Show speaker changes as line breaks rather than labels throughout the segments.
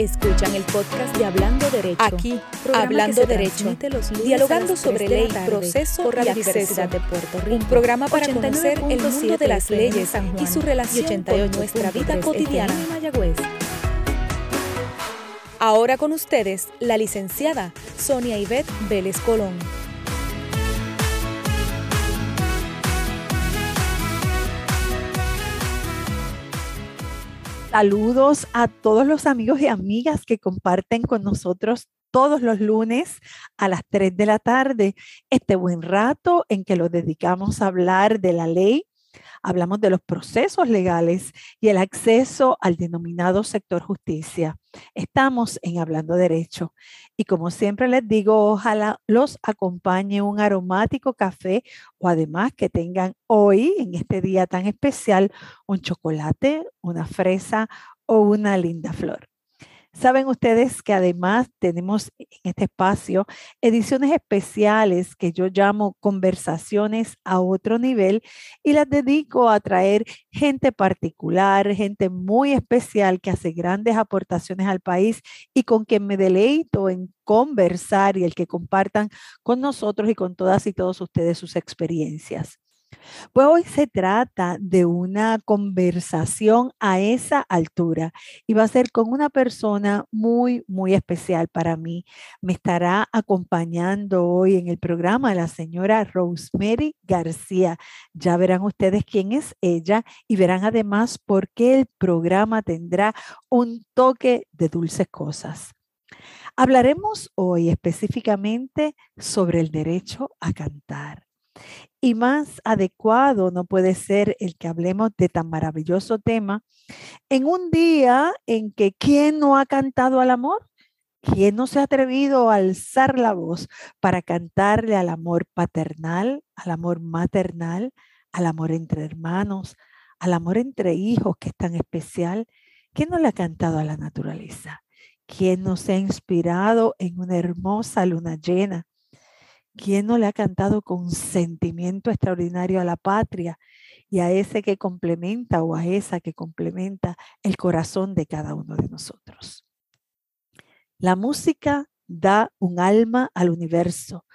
Escuchan el podcast de Hablando Derecho.
Aquí, Hablando Derecho, dialogando sobre ley, proceso y acceso de Puerto Rico. Un programa para conocer el mundo de las leyes y su relación con nuestra vida cotidiana. Ahora con ustedes, la licenciada Sonia Ivette Vélez Colón.
Saludos a todos los amigos y amigas que comparten con nosotros todos los lunes a las 3 de la tarde este buen rato en que lo dedicamos a hablar de la ley hablamos de los procesos legales y el acceso al denominado sector justicia. Estamos en Hablando Derecho y como siempre les digo, ojalá los acompañe un aromático café o además que tengan hoy, en este día tan especial, un chocolate, una fresa o una linda flor. Saben ustedes que además tenemos en este espacio ediciones especiales que yo llamo conversaciones a otro nivel y las dedico a traer gente particular, gente muy especial que hace grandes aportaciones al país y con quien me deleito en conversar y el que compartan con nosotros y con todas y todos ustedes sus experiencias. Pues hoy se trata de una conversación a esa altura y va a ser con una persona muy, muy especial para mí. Me estará acompañando hoy en el programa la señora Rosemary García. Ya verán ustedes quién es ella y verán además por qué el programa tendrá un toque de dulces cosas. Hablaremos hoy específicamente sobre el derecho a cantar. Y más adecuado no puede ser el que hablemos de tan maravilloso tema en un día en que ¿quién no ha cantado al amor? ¿Quién no se ha atrevido a alzar la voz para cantarle al amor paternal, al amor maternal, al amor entre hermanos, al amor entre hijos que es tan especial? ¿Quién no le ha cantado a la naturaleza? ¿Quién no se ha inspirado en una hermosa luna llena? ¿Quién no le ha cantado con sentimiento extraordinario a la patria y a ese que complementa o a esa que complementa el corazón de cada uno de nosotros? La música da un alma al universo,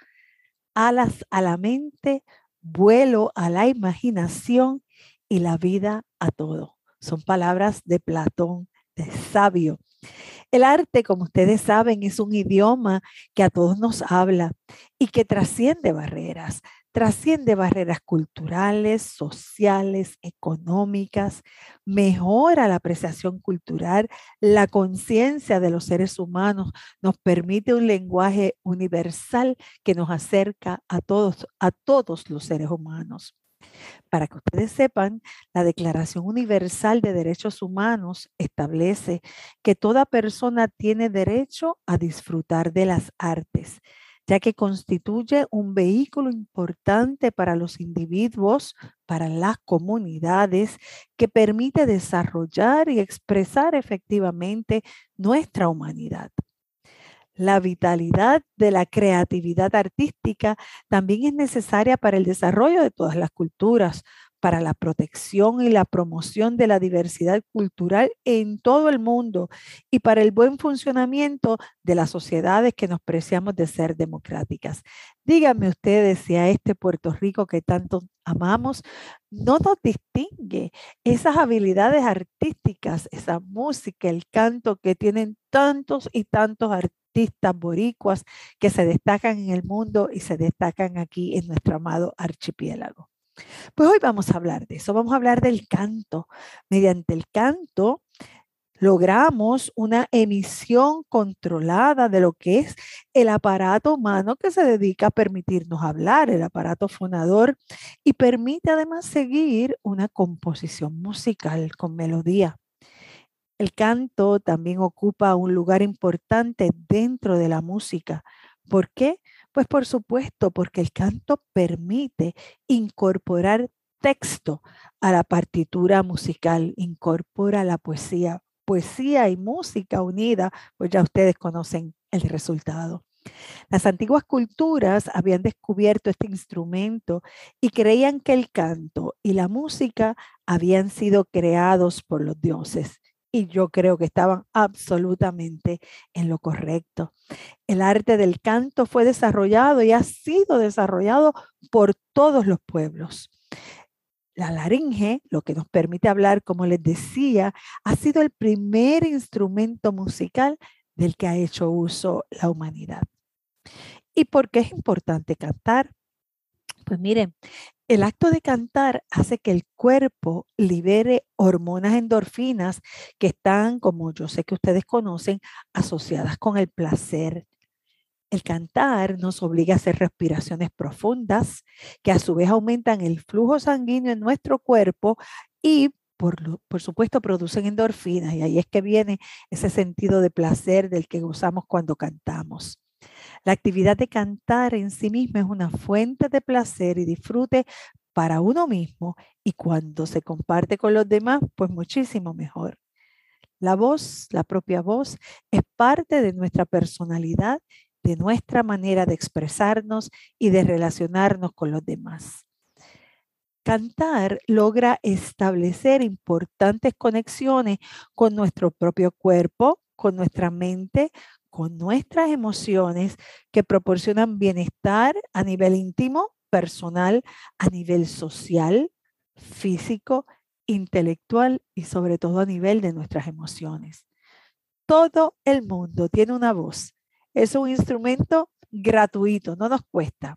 alas a la mente, vuelo a la imaginación y la vida a todo. Son palabras de Platón, de sabio. El arte, como ustedes saben, es un idioma que a todos nos habla y que trasciende barreras, trasciende barreras culturales, sociales, económicas, mejora la apreciación cultural, la conciencia de los seres humanos, nos permite un lenguaje universal que nos acerca a todos, a todos los seres humanos. Para que ustedes sepan, la Declaración Universal de Derechos Humanos establece que toda persona tiene derecho a disfrutar de las artes, ya que constituye un vehículo importante para los individuos, para las comunidades, que permite desarrollar y expresar efectivamente nuestra humanidad. La vitalidad de la creatividad artística también es necesaria para el desarrollo de todas las culturas, para la protección y la promoción de la diversidad cultural en todo el mundo y para el buen funcionamiento de las sociedades que nos preciamos de ser democráticas. Díganme ustedes si a este Puerto Rico que tanto amamos no nos distingue esas habilidades artísticas, esa música, el canto que tienen tantos y tantos artistas boricuas que se destacan en el mundo y se destacan aquí en nuestro amado archipiélago. Pues hoy vamos a hablar de eso, vamos a hablar del canto. Mediante el canto logramos una emisión controlada de lo que es el aparato humano que se dedica a permitirnos hablar, el aparato fonador, y permite además seguir una composición musical con melodía. El canto también ocupa un lugar importante dentro de la música. ¿Por qué? Pues por supuesto, porque el canto permite incorporar texto a la partitura musical, incorpora la poesía. Poesía y música unida, pues ya ustedes conocen el resultado. Las antiguas culturas habían descubierto este instrumento y creían que el canto y la música habían sido creados por los dioses y yo creo que estaban absolutamente en lo correcto. El arte del canto fue desarrollado y ha sido desarrollado por todos los pueblos. La laringe, lo que nos permite hablar, como les decía, ha sido el primer instrumento musical del que ha hecho uso la humanidad. ¿Y por qué es importante cantar? Pues miren, el acto de cantar hace que el cuerpo libere hormonas endorfinas que están, como yo sé que ustedes conocen, asociadas con el placer. El cantar nos obliga a hacer respiraciones profundas que a su vez aumentan el flujo sanguíneo en nuestro cuerpo y por, supuesto producen endorfinas y ahí es que viene ese sentido de placer del que gozamos cuando cantamos. La actividad de cantar en sí misma es una fuente de placer y disfrute para uno mismo y cuando se comparte con los demás, pues muchísimo mejor. La voz, la propia voz, es parte de nuestra personalidad, de nuestra manera de expresarnos y de relacionarnos con los demás. Cantar logra establecer importantes conexiones con nuestro propio cuerpo, con nuestra mente, con nuestras emociones que proporcionan bienestar a nivel íntimo, personal, a nivel social, físico, intelectual y sobre todo a nivel de nuestras emociones. Todo el mundo tiene una voz. Es un instrumento gratuito, no nos cuesta.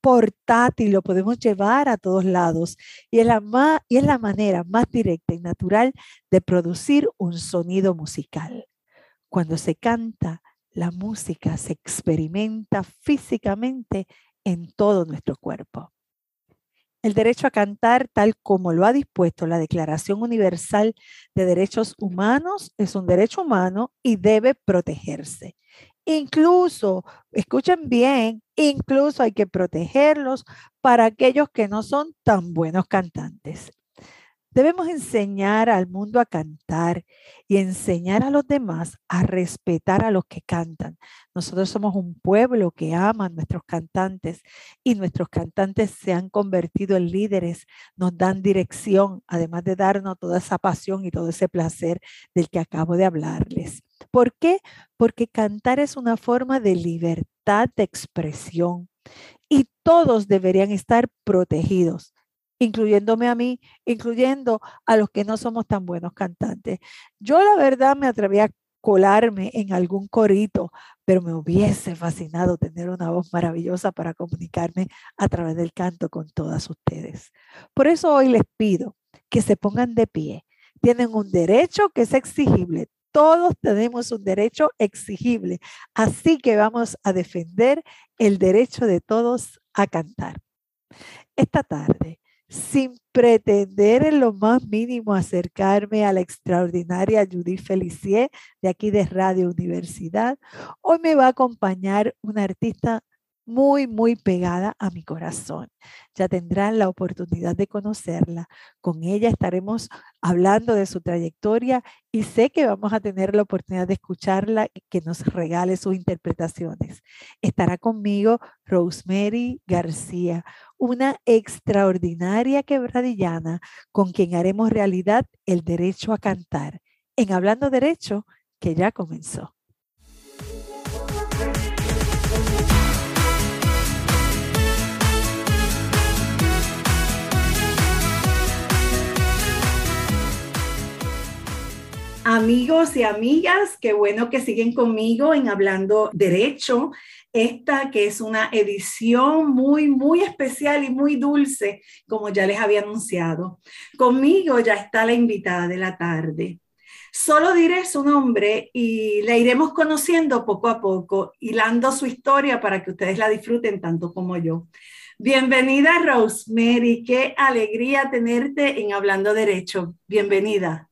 Portátil, lo podemos llevar a todos lados y es, la y es la manera más directa y natural de producir un sonido musical. Cuando se canta, la música se experimenta físicamente en todo nuestro cuerpo. El derecho a cantar, tal como lo ha dispuesto la Declaración Universal de Derechos Humanos, es un derecho humano y debe protegerse. Incluso, escuchen bien, incluso hay que protegerlos para aquellos que no son tan buenos cantantes. Debemos enseñar al mundo a cantar y enseñar a los demás a respetar a los que cantan. Nosotros somos un pueblo que ama a nuestros cantantes y nuestros cantantes se han convertido en líderes, nos dan dirección, además de darnos toda esa pasión y todo ese placer del que acabo de hablarles. ¿Por qué? Porque cantar es una forma de libertad de expresión y todos deberían estar protegidos incluyéndome a mí, incluyendo a los que no somos tan buenos cantantes. Yo la verdad me atreví a colarme en algún corito, pero me hubiese fascinado tener una voz maravillosa para comunicarme a través del canto con todas ustedes. Por eso hoy les pido que se pongan de pie. Tienen un derecho que es exigible. Todos tenemos un derecho exigible. Así que vamos a defender el derecho de todos a cantar. Esta tarde sin pretender en lo más mínimo acercarme a la extraordinaria Judith Felicier de aquí de Radio Universidad, hoy me va a acompañar una artista muy, muy pegada a mi corazón. Ya tendrán la oportunidad de conocerla. Con ella estaremos hablando de su trayectoria y sé que vamos a tener la oportunidad de escucharla y que nos regale sus interpretaciones. Estará conmigo Rosemary García, una extraordinaria quebradillana con quien haremos realidad el derecho a cantar. En Hablando Derecho, que ya comenzó. Amigos y amigas, qué bueno que siguen conmigo en Hablando Derecho. Esta que es una edición muy, muy especial y muy dulce, como ya les había anunciado. Conmigo ya está la invitada de la tarde. Solo diré su nombre y la iremos conociendo poco a poco, hilando su historia para que ustedes la disfruten tanto como yo. Bienvenida, Rosemary. Qué alegría tenerte en Hablando Derecho. Bienvenida.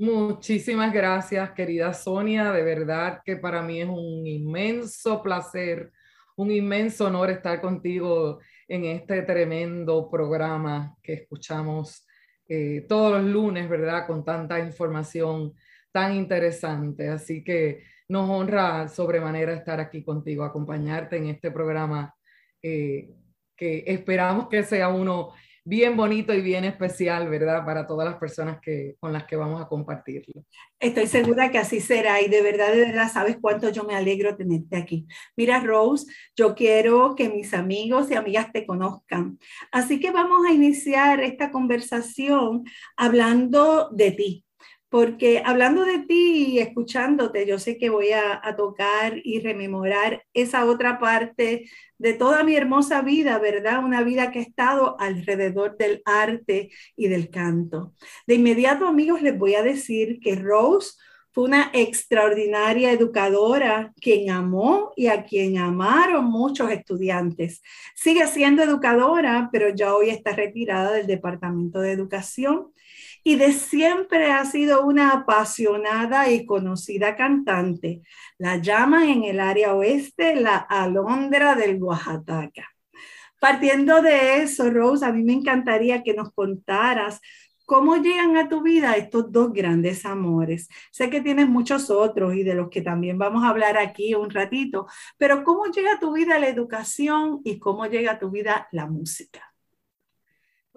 Muchísimas gracias, querida Sonia. De verdad que para mí es un inmenso placer, un inmenso honor estar contigo en este tremendo programa que escuchamos eh, todos los lunes, ¿verdad? Con tanta información tan interesante. Así que nos honra sobremanera estar aquí contigo, acompañarte en este programa eh, que esperamos que sea uno bien bonito y bien especial, ¿verdad? Para todas las personas que, con las que vamos a compartirlo.
Estoy segura que así será y de verdad, de verdad, sabes cuánto yo me alegro tenerte aquí. Mira, Rose, yo quiero que mis amigos y amigas te conozcan. Así que vamos a iniciar esta conversación hablando de ti porque hablando de ti y escuchándote, yo sé que voy a, tocar y rememorar esa otra parte de toda mi hermosa vida, ¿verdad? Una vida que ha estado alrededor del arte y del canto. De inmediato, amigos, les voy a decir que Rose fue una extraordinaria educadora quien amó y a quien amaron muchos estudiantes. Sigue siendo educadora, pero ya hoy está retirada del Departamento de Educación y de siempre ha sido una apasionada y conocida cantante. La llaman en el área oeste la Alondra del Oaxaca. Partiendo de eso, Rose, a mí me encantaría que nos contaras cómo llegan a tu vida estos dos grandes amores. Sé que tienes muchos otros y de los que también vamos a hablar aquí un ratito, pero cómo llega a tu vida la educación y cómo llega a tu vida la música.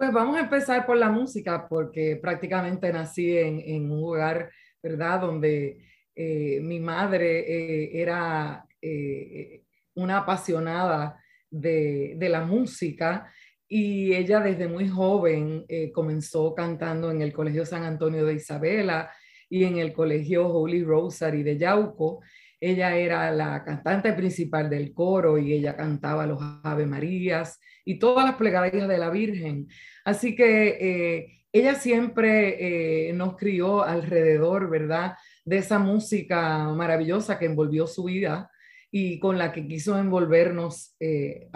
Pues vamos a empezar por la música, porque prácticamente nací en, un lugar, ¿verdad?, donde eh, mi madre eh, era eh, una apasionada de, de, la música y ella desde muy joven comenzó cantando en el Colegio San Antonio de Isabela y en el Colegio Holy Rosary de Yauco. Ella era la cantante principal del coro y ella cantaba los Ave Marías y todas las plegarias de la Virgen. Así que eh, ella siempre eh, nos crió alrededor, ¿verdad? De esa música maravillosa que envolvió su vida y con la que quiso envolvernos, eh,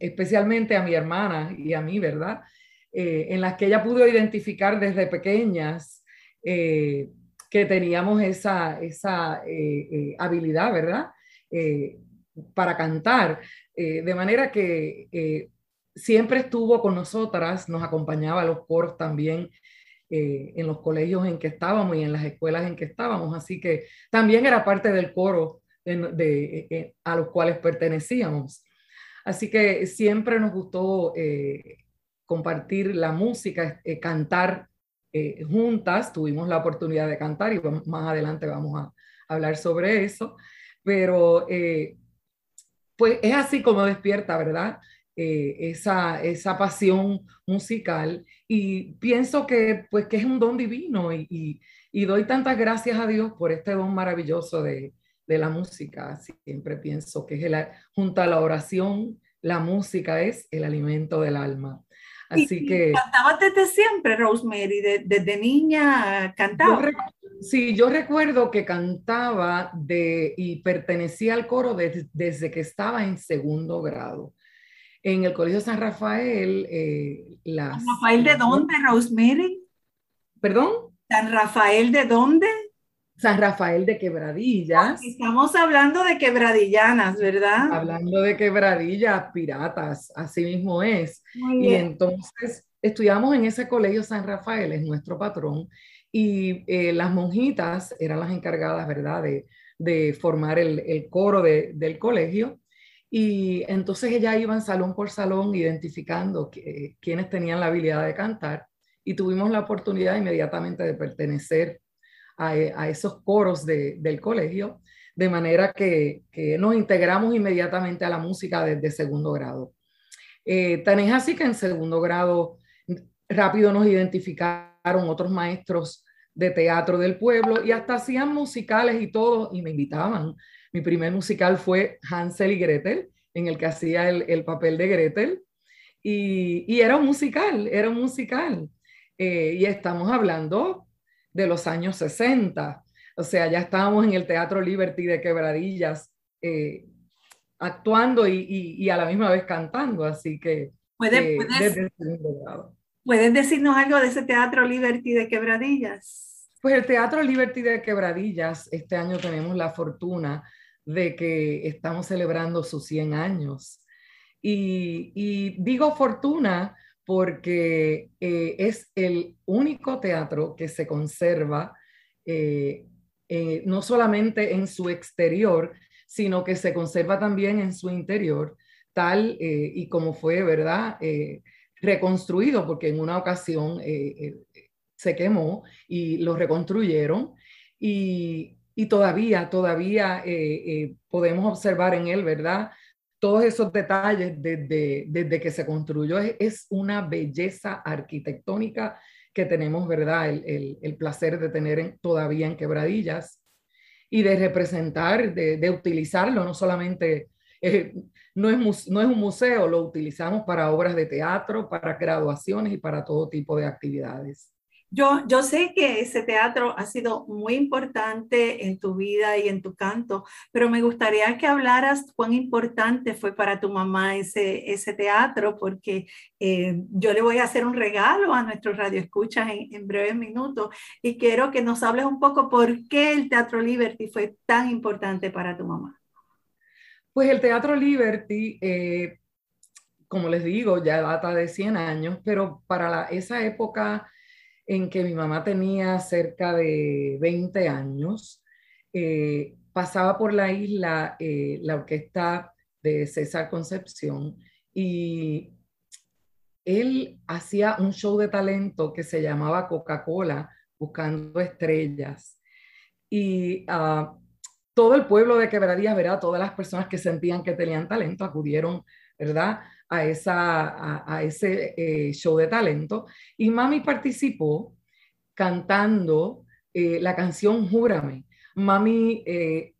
especialmente a mi hermana y a mí, ¿verdad? en las que ella pudo identificar desde pequeñas que teníamos esa, esa habilidad, ¿verdad? para cantar. de manera que siempre estuvo con nosotras, nos acompañaba a los coros también eh, en los colegios en que estábamos y en las escuelas en que estábamos, así que también era parte del coro de, eh, a los cuales pertenecíamos. Así que siempre nos gustó eh, compartir la música, cantar juntas, tuvimos la oportunidad de cantar y más adelante vamos a hablar sobre eso, pero pues es así como despierta, ¿verdad? Eh, esa, esa pasión musical y pienso que pues que es un don divino y, y, doy tantas gracias a Dios por este don maravilloso de, de la música. Siempre pienso que es el, junto a la oración, la música es el alimento del alma. Así que...
¿Cantabas desde siempre, Rosemary? ¿Desde niña cantaba?
sí, yo recuerdo que cantaba de, y pertenecía al coro desde que estaba en segundo grado en el Colegio San Rafael. Eh,
¿San Rafael de dónde, Rosemary?
¿Perdón?
¿San Rafael de dónde?
San Rafael de Quebradillas.
Estamos hablando de quebradillanas, ¿verdad?
Hablando de quebradillas, piratas, así mismo es. Y entonces estudiamos en ese colegio San Rafael, es nuestro patrón, y eh, las monjitas eran las encargadas, ¿verdad?, de, de formar el, el coro de, del colegio. Y entonces ella iba salón por salón identificando que, quienes tenían la habilidad de cantar y tuvimos la oportunidad inmediatamente de pertenecer a, a esos coros de, del colegio, de manera que, que, nos integramos inmediatamente a la música desde segundo grado. Eh, tan es así que en segundo grado rápido nos identificaron otros maestros de teatro del pueblo y hasta hacían musicales y todo y me invitaban mi primer musical fue Hansel y Gretel, en el que hacía el, papel de Gretel. Y, era un musical, era un musical. Eh, y estamos hablando de los años 60. O sea, ya estábamos en el Teatro Liberty de Quebradillas, eh, actuando y, a la misma vez cantando. Así que...
¿Puedes, puedes, ¿Puedes decirnos algo de ese Teatro Liberty de Quebradillas?
Pues el Teatro Liberty de Quebradillas, este año tenemos la fortuna de que estamos celebrando sus 100 años. Y, digo fortuna porque eh, es el único teatro que se conserva eh, eh, no solamente en su exterior, sino que se conserva también en su interior, tal y como fue, ¿verdad? reconstruido porque en una ocasión se quemó y lo reconstruyeron y, todavía, todavía podemos observar en él, ¿verdad? Todos esos detalles desde, desde que se construyó. Es, una belleza arquitectónica que tenemos, ¿verdad? El, el, placer de tener todavía en quebradillas y de representar, de, de utilizarlo, no solamente eh, no, es, no es un museo, lo utilizamos para obras de teatro, para graduaciones y para todo tipo de actividades.
Yo, yo sé que ese teatro ha sido muy importante en tu vida y en tu canto, pero me gustaría que hablaras cuán importante fue para tu mamá ese, ese teatro, porque eh, yo le voy a hacer un regalo a nuestros radioescuchas en, en breves minutos y quiero que nos hables un poco por qué el Teatro Liberty fue tan importante para tu mamá.
Pues el Teatro Liberty, eh, como les digo, ya data de 100 años, pero para esa época en que mi mamá tenía cerca de 20 años, eh, pasaba por la isla eh, la orquesta de César Concepción y él hacía un show de talento que se llamaba Coca-Cola, buscando estrellas. Y uh, todo el pueblo de Quebradillas, ¿verdad? Todas las personas que sentían que tenían talento acudieron, ¿verdad? A, esa, a, ese eh, show de talento. Y Mami participó cantando eh, la canción Júrame. Mami eh,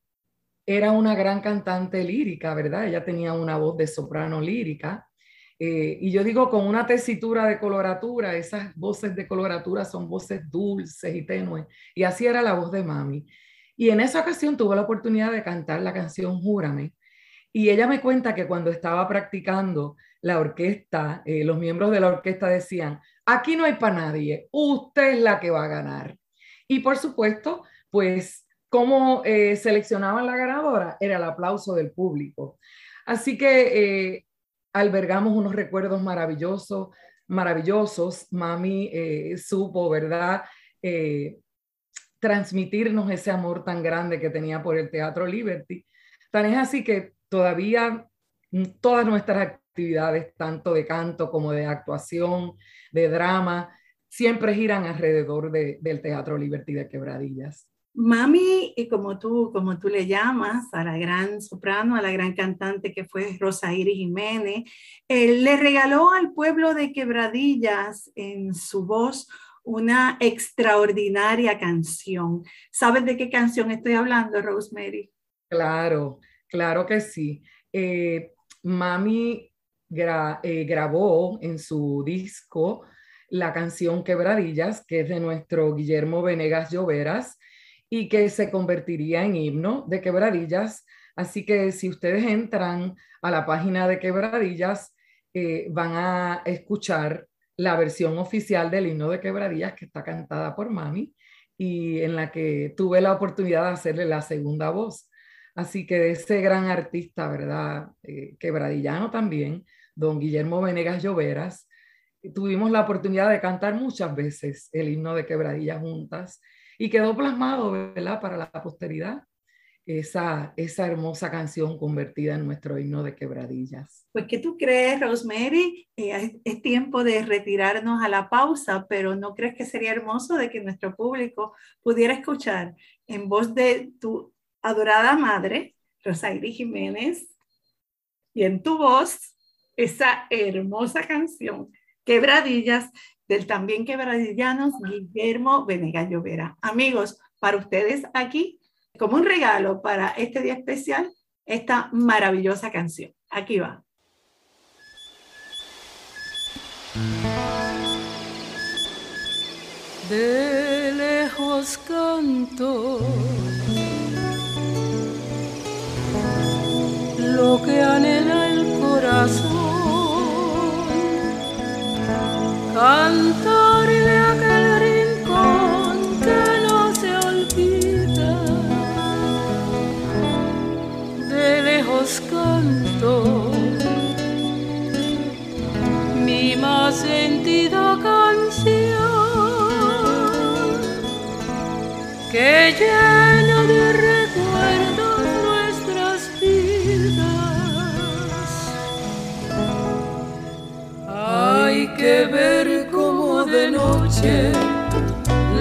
era una gran cantante lírica, ¿verdad? Ella tenía una voz de soprano lírica. y yo digo con una tesitura de coloratura, esas voces de coloratura son voces dulces y tenues. Y así era la voz de Mami. Y en esa ocasión tuve la oportunidad de cantar la canción Júrame. Y ella me cuenta que cuando estaba practicando la orquesta, eh, los miembros de la orquesta decían, aquí no hay para nadie, usted es la que va a ganar. Y por supuesto, pues, ¿cómo eh, seleccionaban la ganadora? Era el aplauso del público. Así que eh, albergamos unos recuerdos maravillosos, maravillosos. Mami supo, ¿verdad? transmitirnos ese amor tan grande que tenía por el Teatro Liberty. Tan es así que todavía todas nuestras actividades, tanto de canto como de actuación, de drama, siempre giran alrededor del Teatro Liberty de Quebradillas.
Mami, y como tú, como tú le llamas, a la gran soprano, a la gran cantante que fue Rosa Iris Jiménez, eh, le regaló al pueblo de Quebradillas en su voz una extraordinaria canción. ¿Sabes de qué canción estoy hablando, Rosemary?
Claro, claro que sí. Eh, Mami eh, grabó en su disco la canción Quebradillas, que es de nuestro Guillermo Venegas Lloveras y que se convertiría en himno de Quebradillas. Así que si ustedes entran a la página de Quebradillas, eh, van a escuchar la versión oficial del himno de Quebradillas que está cantada por Mami y en la que tuve la oportunidad de hacerle la segunda voz. Así que ese gran artista, ¿verdad? Eh, quebradillano también, don Guillermo Venegas Lloveras, tuvimos la oportunidad de cantar muchas veces el himno de Quebradillas juntas y quedó plasmado, ¿verdad? Para la posteridad esa, esa hermosa canción convertida en nuestro himno de quebradillas.
Pues, ¿qué tú crees, Rosemary? Eh, es, tiempo de retirarnos a la pausa, pero ¿no crees que sería hermoso de que nuestro público pudiera escuchar en voz de tu adorada madre, Rosairi Jiménez, y en tu voz esa hermosa canción, Quebradillas, del también quebradillano Guillermo Venegas Llovera. Amigos, para ustedes aquí como un regalo para este día especial esta maravillosa canción. Aquí va.
De lejos canto lo que anhela el corazón, cantarle aquel rincón que canto. Mi más sentida canción. Que llena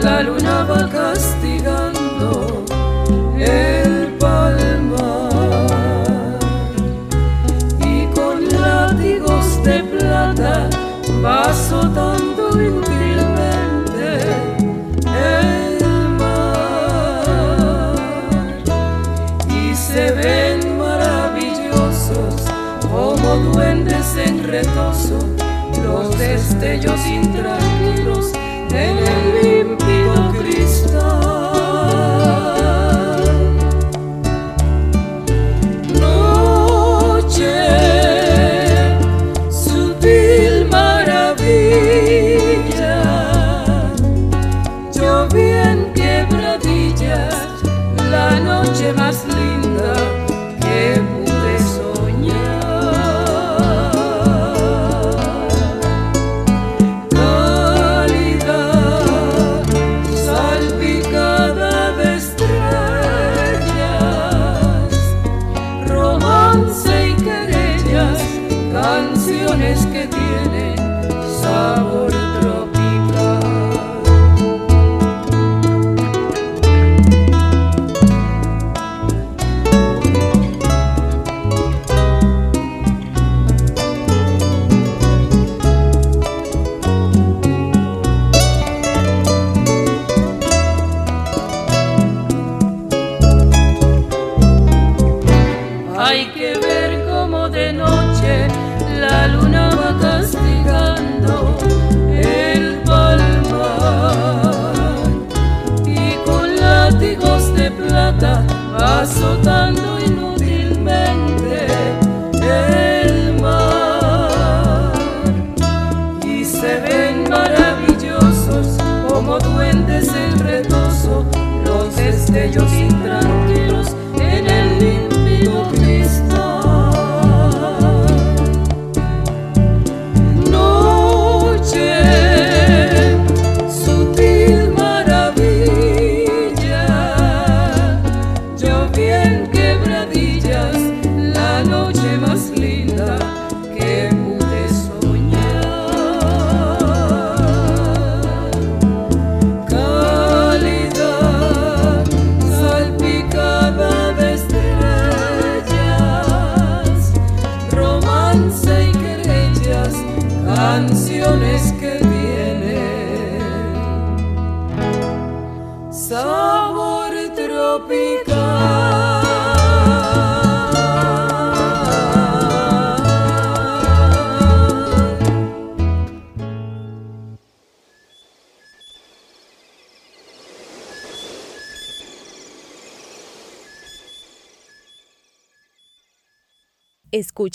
la luna va castigando el palmar. Y con látigos de plata va azotando gentilmente el mar.
Y se ven maravillosos como duendes en retoso los destellos intranquilos en el límpido cristal.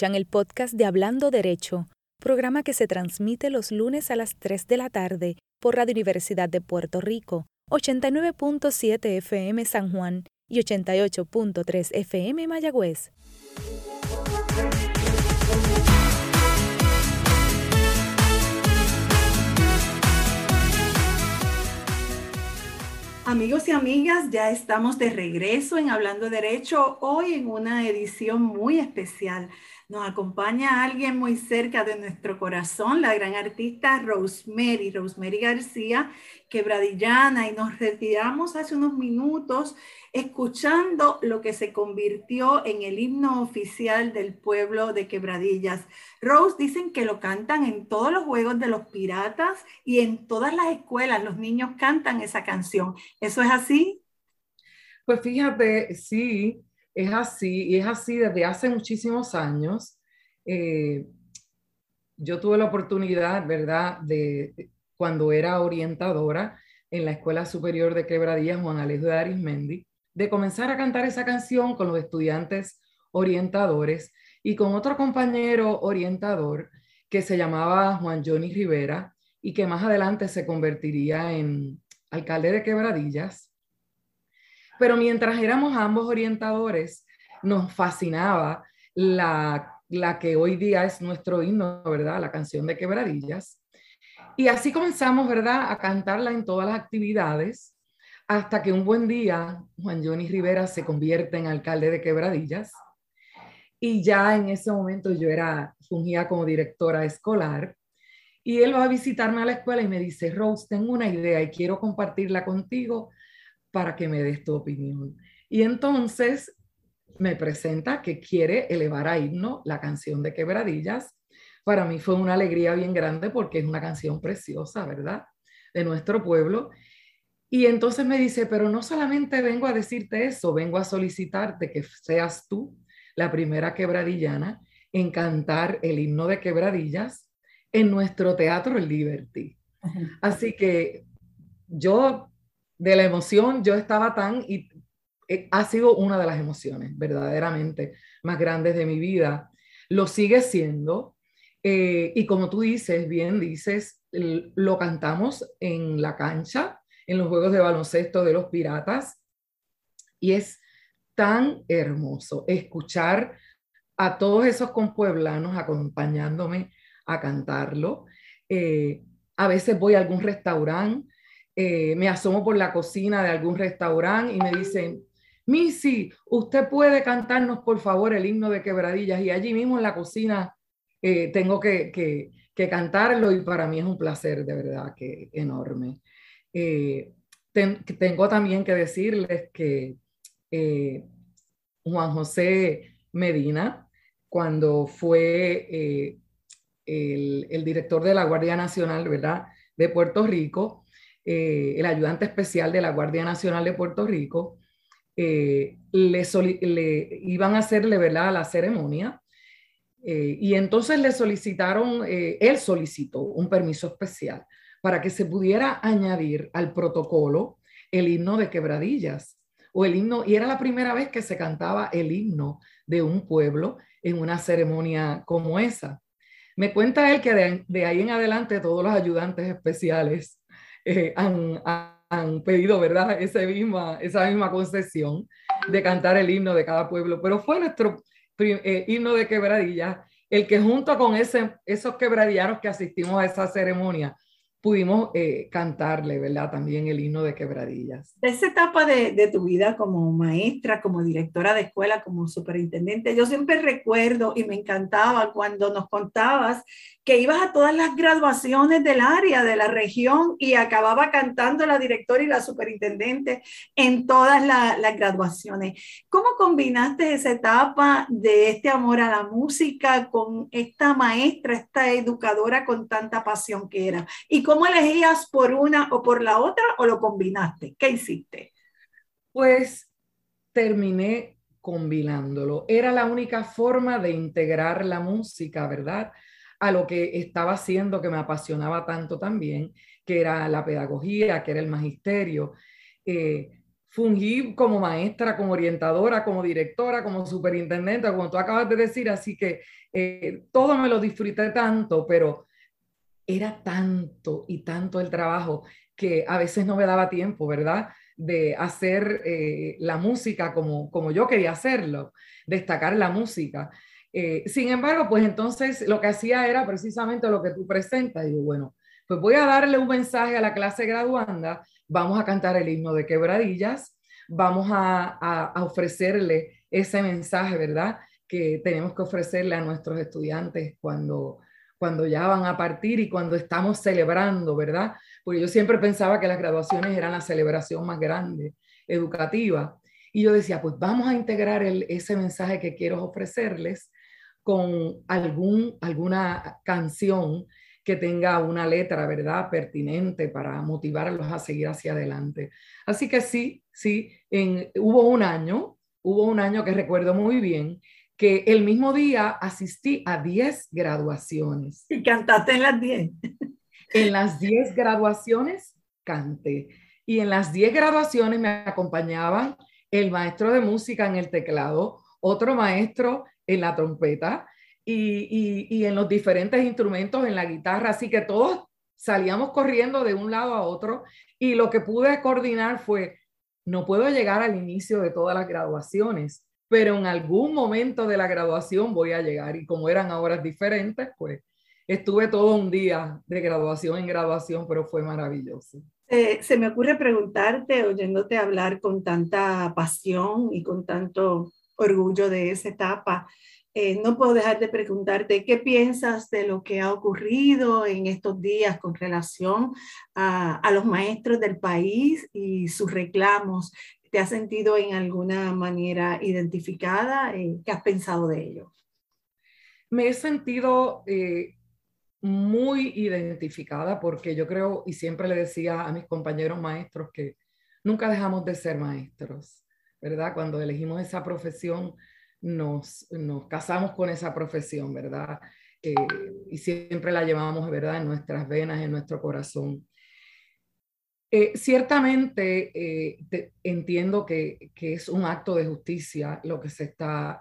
Escuchan el podcast de Hablando Derecho, programa que se transmite los lunes a las 3 de la tarde por Radio Universidad de Puerto Rico, 89.7 FM San Juan y 88.3 FM Mayagüez.
Amigos y amigas, ya estamos de regreso en Hablando Derecho, hoy en una edición muy especial. Nos acompaña alguien muy cerca de nuestro corazón, la gran artista Rosemary, Rosemary García, quebradillana, y nos retiramos hace unos minutos escuchando lo que se convirtió en el himno oficial del pueblo de Quebradillas. Rose dicen que lo cantan en todos los juegos de los piratas y en todas las escuelas los niños cantan esa canción. ¿Eso es así?
Pues fíjate, sí, es así y es así desde hace muchísimos años. Eh, yo tuve la oportunidad, ¿verdad?, de, cuando era orientadora en la Escuela Superior de Quebradillas Juan Alejo de Arismendi, de comenzar a cantar esa canción con los estudiantes orientadores y con otro compañero orientador que se llamaba Juan Johnny Rivera y que más adelante se convertiría en alcalde de Quebradillas. Pero mientras éramos ambos orientadores, nos fascinaba la, la que hoy día es nuestro himno, ¿verdad? La canción de Quebradillas. Y así comenzamos, ¿verdad?, a cantarla en todas las actividades hasta que un buen día Juan Johnny Rivera se convierte en alcalde de Quebradillas y ya en ese momento yo era, fungía como directora escolar y él va a visitarme a la escuela y me dice, Rose, tengo una idea y quiero compartirla contigo para que me des tu opinión. Y entonces me presenta que quiere elevar a himno la canción de Quebradillas. Para mí fue una alegría bien grande porque es una canción preciosa, ¿verdad? De nuestro pueblo Y entonces me dice, pero no solamente vengo a decirte eso, vengo a solicitarte que seas tú la primera quebradillana en cantar el himno de quebradillas en nuestro teatro Liberty. Así que yo, de la emoción, yo estaba tan, y eh, ha sido una de las emociones verdaderamente más grandes de mi vida. Lo sigue siendo. Eh, y como tú dices, bien dices, lo cantamos en la cancha en los Juegos de Baloncesto de los Piratas. Y es tan hermoso escuchar a todos esos compueblanos acompañándome a cantarlo. Eh, a veces voy a algún restaurante, eh, me asomo por la cocina de algún restaurante y me dicen, Missy, usted puede cantarnos por favor el himno de quebradillas y allí mismo en la cocina eh, tengo que, que, que, cantarlo y para mí es un placer de verdad que enorme. Tengo también que decirles que Juan José Medina, cuando fue eh, el, director de la Guardia Nacional, ¿verdad? De Puerto Rico, el ayudante especial de la Guardia Nacional de Puerto Rico, le, le, iban a hacerle, ¿verdad? La ceremonia. y entonces le solicitaron, él solicitó un permiso especial para que se pudiera añadir al protocolo el himno de quebradillas o el himno, y era la primera vez que se cantaba el himno de un pueblo en una ceremonia como esa. Me cuenta él que de, ahí en adelante todos los ayudantes especiales eh, han, pedido, ¿verdad?, esa misma, esa misma concesión de cantar el himno de cada pueblo, pero fue nuestro eh, himno de quebradillas el que junto con ese, esos quebradillanos que asistimos a esa ceremonia, pudimos eh, cantarle, ¿verdad? También el himno de quebradillas.
Esa etapa de, de, tu vida como maestra, como directora de escuela, como superintendente, yo siempre recuerdo y me encantaba cuando nos contabas que ibas a todas las graduaciones del área, de la región, y acababa cantando la directora y la superintendente en todas las graduaciones. ¿Cómo combinaste esa etapa de este amor a la música con esta maestra, esta educadora con tanta pasión que era? ¿Y cómo elegías por una o por la otra o lo combinaste? ¿Qué hiciste?
Pues terminé combinándolo. Era la única forma de integrar la música, ¿verdad? a lo que estaba haciendo que me apasionaba tanto también, que era la pedagogía, que era el magisterio. Eh, fungí como maestra, como orientadora, como directora, como superintendente, como tú acabas de decir, así que eh, todo me lo disfruté tanto, pero era tanto y tanto el trabajo que a veces no me daba tiempo, ¿verdad? De hacer eh, la música como, como yo quería hacerlo, destacar la música. Eh, sin embargo, pues entonces lo que hacía era precisamente lo que tú presentas. Digo, bueno, pues voy a darle un mensaje a la clase graduanda, vamos a cantar el himno de quebradillas, vamos a, ofrecerle ese mensaje, ¿verdad? Que tenemos que ofrecerle a nuestros estudiantes cuando, cuando ya van a partir y cuando estamos celebrando, ¿verdad? Porque yo siempre pensaba que las graduaciones eran la celebración más grande educativa. Y yo decía, pues vamos a integrar ese mensaje que quiero ofrecerles con algún, alguna canción que tenga una letra, ¿verdad?, pertinente para motivarlos a seguir hacia adelante. Así que sí, sí, en, hubo un año, hubo un año que recuerdo muy bien, que el mismo día asistí a 10 graduaciones.
¿Y cantaste en las 10?
En las 10 graduaciones canté. Y en las 10 graduaciones me acompañaban el maestro de música en el teclado, otro maestro en la trompeta y, y, en los diferentes instrumentos, en la guitarra, así que todos salíamos corriendo de un lado a otro y lo que pude coordinar fue, no puedo llegar al inicio de todas las graduaciones, pero en algún momento de la graduación voy a llegar y como eran horas diferentes, pues estuve todo un día de graduación en graduación, pero fue maravilloso.
se me ocurre preguntarte, oyéndote hablar con tanta pasión y con tanto orgullo de esa etapa. Eh, no puedo dejar de preguntarte qué piensas de lo que ha ocurrido en estos días con relación a, a los maestros del país y sus reclamos. ¿Te has sentido en alguna manera identificada? Eh, ¿Qué has pensado de ello?
Me he sentido eh, muy identificada porque yo creo, y siempre le decía a mis compañeros maestros que nunca dejamos de ser maestros, ¿verdad? Cuando elegimos esa profesión, nos, nos casamos con esa profesión, ¿verdad? Y siempre la llevamos, ¿verdad? En nuestras venas, en nuestro corazón. Eh, ciertamente eh, entiendo que, que, es un acto de justicia lo que se está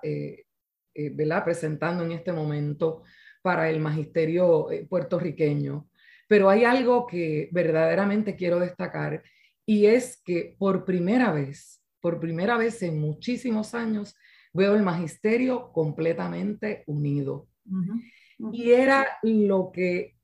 ¿verdad? presentando en este momento para el magisterio puertorriqueño. Pero hay algo que verdaderamente quiero destacar y es que por primera vez, por primera vez en muchísimos años, veo el magisterio completamente unido. Y era lo que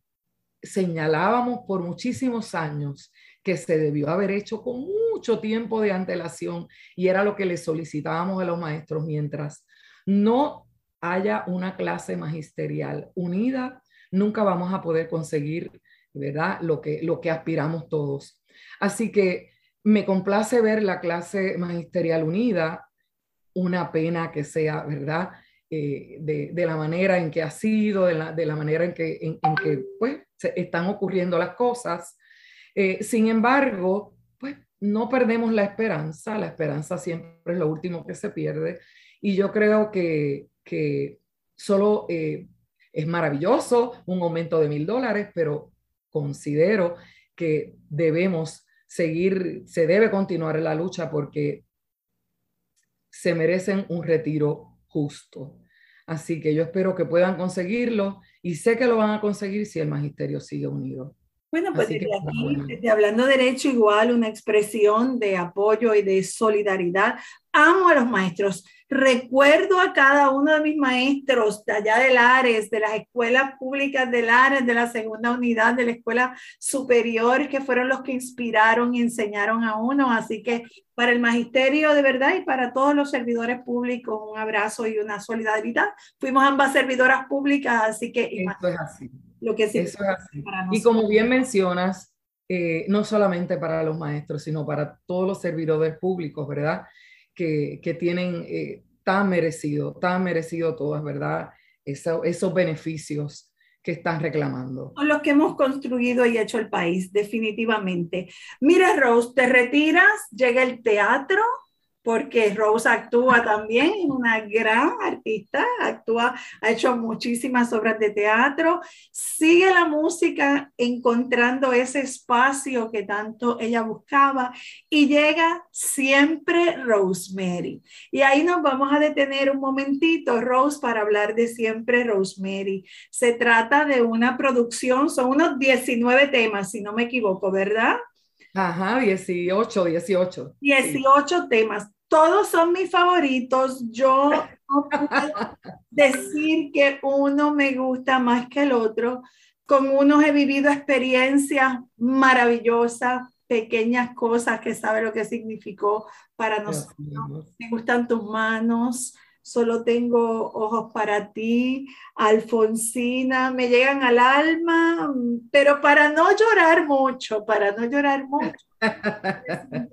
señalábamos por muchísimos años que se debió haber hecho con mucho tiempo de antelación y era lo que le solicitábamos a los maestros mientras no haya una clase magisterial unida, nunca vamos a poder conseguir, ¿verdad? Lo que, lo que aspiramos todos. Así que me complace ver la clase magisterial unida, una pena que sea, ¿verdad? Eh, de, la manera en que ha sido, de la, manera en que, en, que pues, se están ocurriendo las cosas. Eh, sin embargo, pues no perdemos la esperanza, la esperanza siempre es lo último que se pierde y yo creo que, solo eh, es maravilloso un aumento de mil dólares, pero considero que debemos seguir, se debe continuar la lucha porque se merecen un retiro justo. Así que yo espero que puedan conseguirlo y sé que lo van a conseguir si el magisterio sigue unido.
Bueno, pues desde aquí, Hablando Derecho, igual una expresión de apoyo y de solidaridad. Amo a los maestros. Recuerdo a cada uno de mis maestros de allá de Lares, de las escuelas públicas de Lares, de la segunda unidad de la escuela superior, que fueron los que inspiraron y enseñaron a uno. Así que para el magisterio de verdad y para todos los servidores públicos, un abrazo y una solidaridad. Fuimos ambas servidoras públicas, así que...
Eso es así. Lo que sí Eso es así. Y como bien mencionas, eh, no solamente para los maestros, sino para todos los servidores públicos, ¿verdad? que, tienen eh, tan merecido, tan merecido todas, ¿verdad? esos beneficios que están reclamando.
Son los que hemos construido y hecho el país, definitivamente. Mira, Rose, te retiras, llega el teatro, porque Rose actúa también, es una gran artista, actúa, ha hecho muchísimas obras de teatro, sigue la música encontrando ese espacio que tanto ella buscaba y llega siempre Rosemary. Y ahí nos vamos a detener un momentito, Rose, para hablar de siempre Rosemary. Se trata de una producción, son unos 19 temas, si no me equivoco, ¿verdad?
Ajá, 18, 18.
18 temas todos son mis favoritos. Yo no puedo decir que uno me gusta más que el otro. Con unos he vivido experiencias maravillosas, pequeñas cosas que sabe lo que significó para nosotros. Me gustan tus manos, solo tengo ojos para ti, Alfonsina, me llegan al alma, pero para no llorar mucho, para no llorar mucho,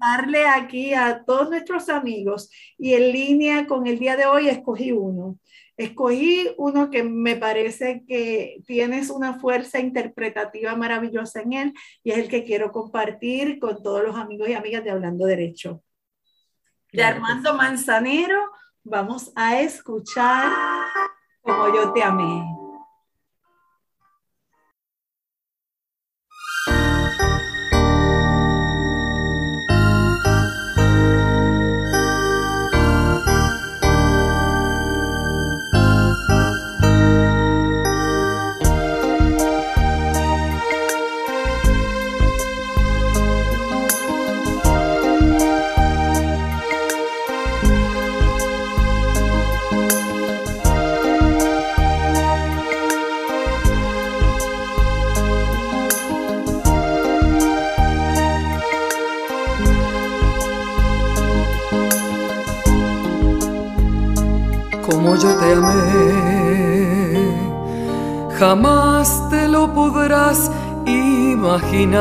darle aquí a todos nuestros amigos y en línea con el día de hoy escogí uno. Escogí uno que me parece que tienes una fuerza interpretativa maravillosa en él y es el que quiero compartir con todos los amigos y amigas de Hablando Derecho. De Armando Manzanero, vamos a escuchar como yo te amé.
Imaginar,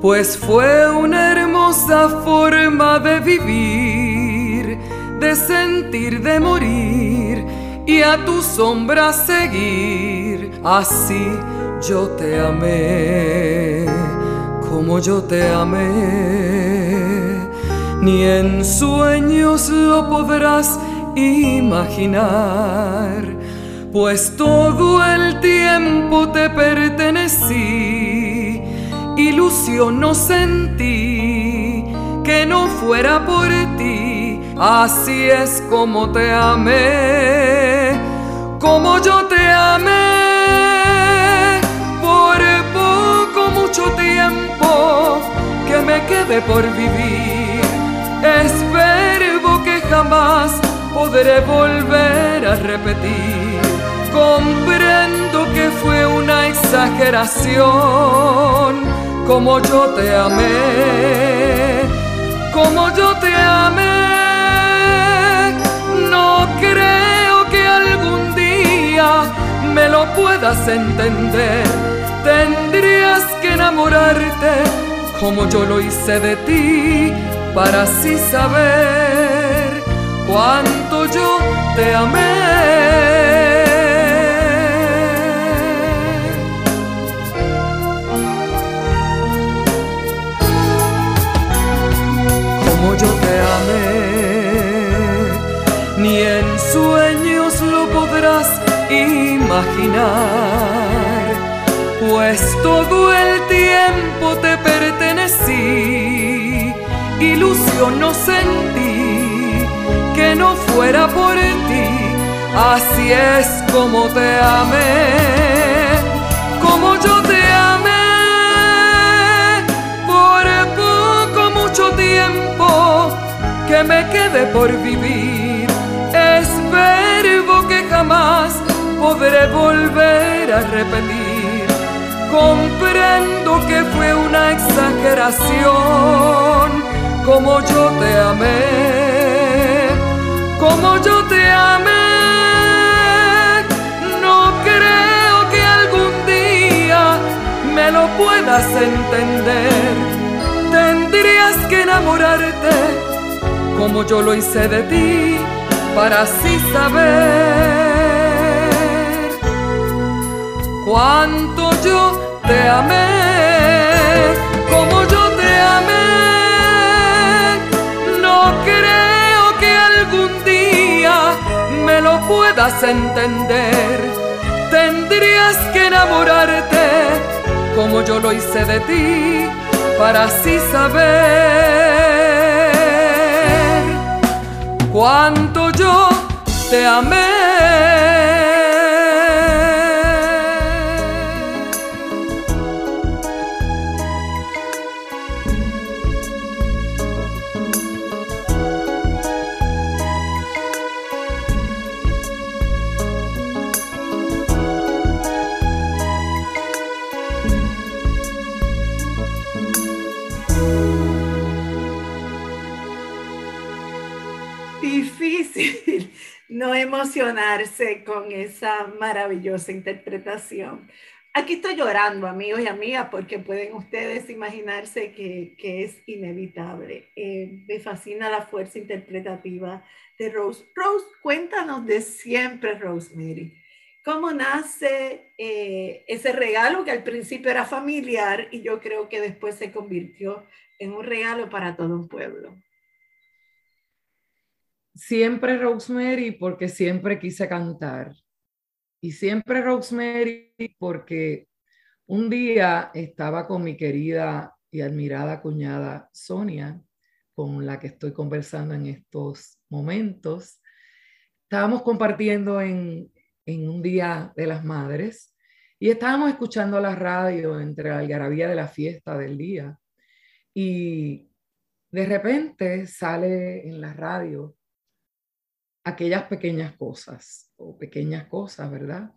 pues fue una hermosa forma de vivir, de sentir, de morir y a tu sombra seguir. Así yo te amé como yo te amé, ni en sueños lo podrás imaginar, pues todo el tiempo te pertenecí, ilusión no sentí que no fuera por ti, así es como te amé, como yo te amé, por poco mucho tiempo que me quede por vivir, espero que jamás podré volver a repetir. Comprendo que fue una exageración, como yo te amé, como yo te amé. No creo que algún día me lo puedas entender. Tendrías que enamorarte como yo lo hice de ti para así saber cuánto yo te amé. Imaginar, pues todo el tiempo te pertenecí, ilusión no sentí que no fuera por ti, así es como te amé, como yo te amé, por poco mucho tiempo que me quede por vivir, espero que jamás podré volver a repetir. Comprendo que fue una exageración, como yo te amé, como yo te amé. No creo que algún día me lo puedas entender. Tendrías que enamorarte como yo lo hice de ti para así saber cuánto yo te amé, como yo te amé. No creo que algún día me lo puedas entender. Tendrías que enamorarte como yo lo hice de ti para así saber cuánto yo te amé.
Emocionarse con esa maravillosa interpretación. Aquí estoy llorando, amigos y amigas, porque pueden ustedes imaginarse que, que es inevitable. Eh, me fascina la fuerza interpretativa de Rose. Rose, cuéntanos de siempre, Rosemary. ¿Cómo nace eh, ese regalo que al principio era familiar y yo creo que después se convirtió en un regalo para todo un pueblo?
Siempre Rosemary porque siempre quise cantar. Y siempre Rosemary porque un día estaba con mi querida y admirada cuñada Sonia, con la que estoy conversando en estos momentos. Estábamos compartiendo en, en un día de las madres y estábamos escuchando la radio entre la algarabía de la fiesta del día y de repente sale en la radio aquellas pequeñas cosas o pequeñas cosas, ¿verdad?